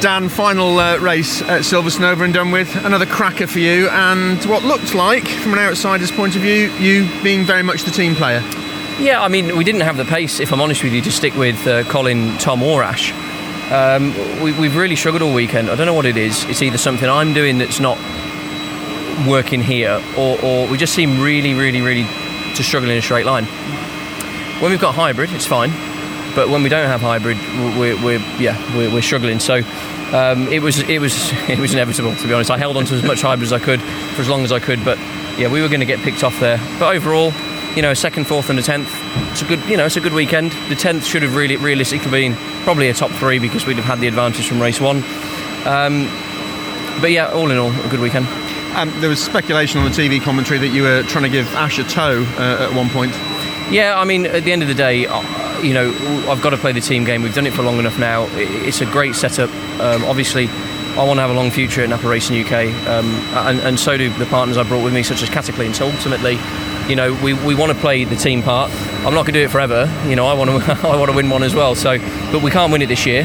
Dan, final uh, race at Silverstone over and done with. Another cracker for you, and what looked like, from an outsider's point of view, you being very much the team player. Yeah, I mean, we didn't have the pace, if I'm honest with you, to stick with uh, Colin, Tom, or Ash. Um, we, we've really struggled all weekend. I don't know what it is. It's either something I'm doing that's not working here, or, or we just seem really, really, really to struggle in a straight line. When we've got hybrid, it's fine, but when we don't have hybrid, we're, we're yeah, we're, we're struggling. So um, it was it was it was inevitable to be honest. I held on to as much hybrid as I could for as long as I could, but yeah, we were going to get picked off there. But overall, you know, second, fourth, and a tenth. It's a good, you know, it's a good weekend. The tenth should have really, realistically been probably a top three because we'd have had the advantage from race one. Um, but yeah, all in all, a good weekend. Um, there was speculation on the TV commentary that you were trying to give Ash a tow uh, at one point. Yeah, I mean, at the end of the day, you know, I've got to play the team game. We've done it for long enough now. It's a great setup. Um, obviously, I want to have a long future at Napa Racing UK, um, and, and, so do the partners I brought with me, such as Cataclean. So ultimately, you know, we, we want to play the team part. I'm not going to do it forever. You know, I want to I want to win one as well. So, but we can't win it this year.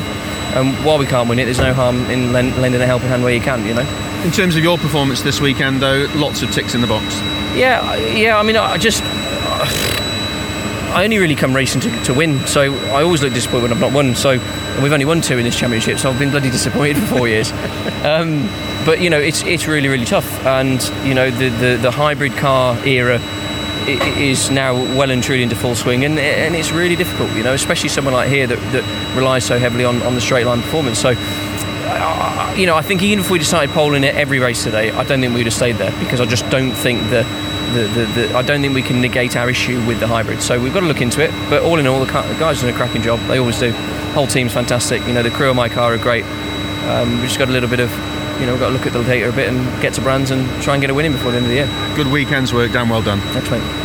And while we can't win it, there's no harm in lending a helping hand where you can. You know. In terms of your performance this weekend, though, lots of ticks in the box. Yeah, yeah. I mean, I just. I only really come racing to, to win, so I always look disappointed when I've not won. So we've only won two in this championship, so I've been bloody disappointed for four years. Um, but you know, it's it's really really tough, and you know the the, the hybrid car era is now well and truly into full swing, and and it's really difficult, you know, especially someone like here that, that relies so heavily on, on the straight line performance. So you know, I think even if we decided poling it every race today, I don't think we'd have stayed there because I just don't think the, the, the, the, I don't think we can negate our issue with the hybrid. So we've got to look into it. But all in all, the, the guys are doing a cracking job. They always do. Whole team's fantastic. You know, the crew of my car are great. Um, we've just got a little bit of, you know, we've got to look at the data a bit and get to brands and try and get a winning before the end of the year. Good weekend's work. Damn well done. Thanks, mate.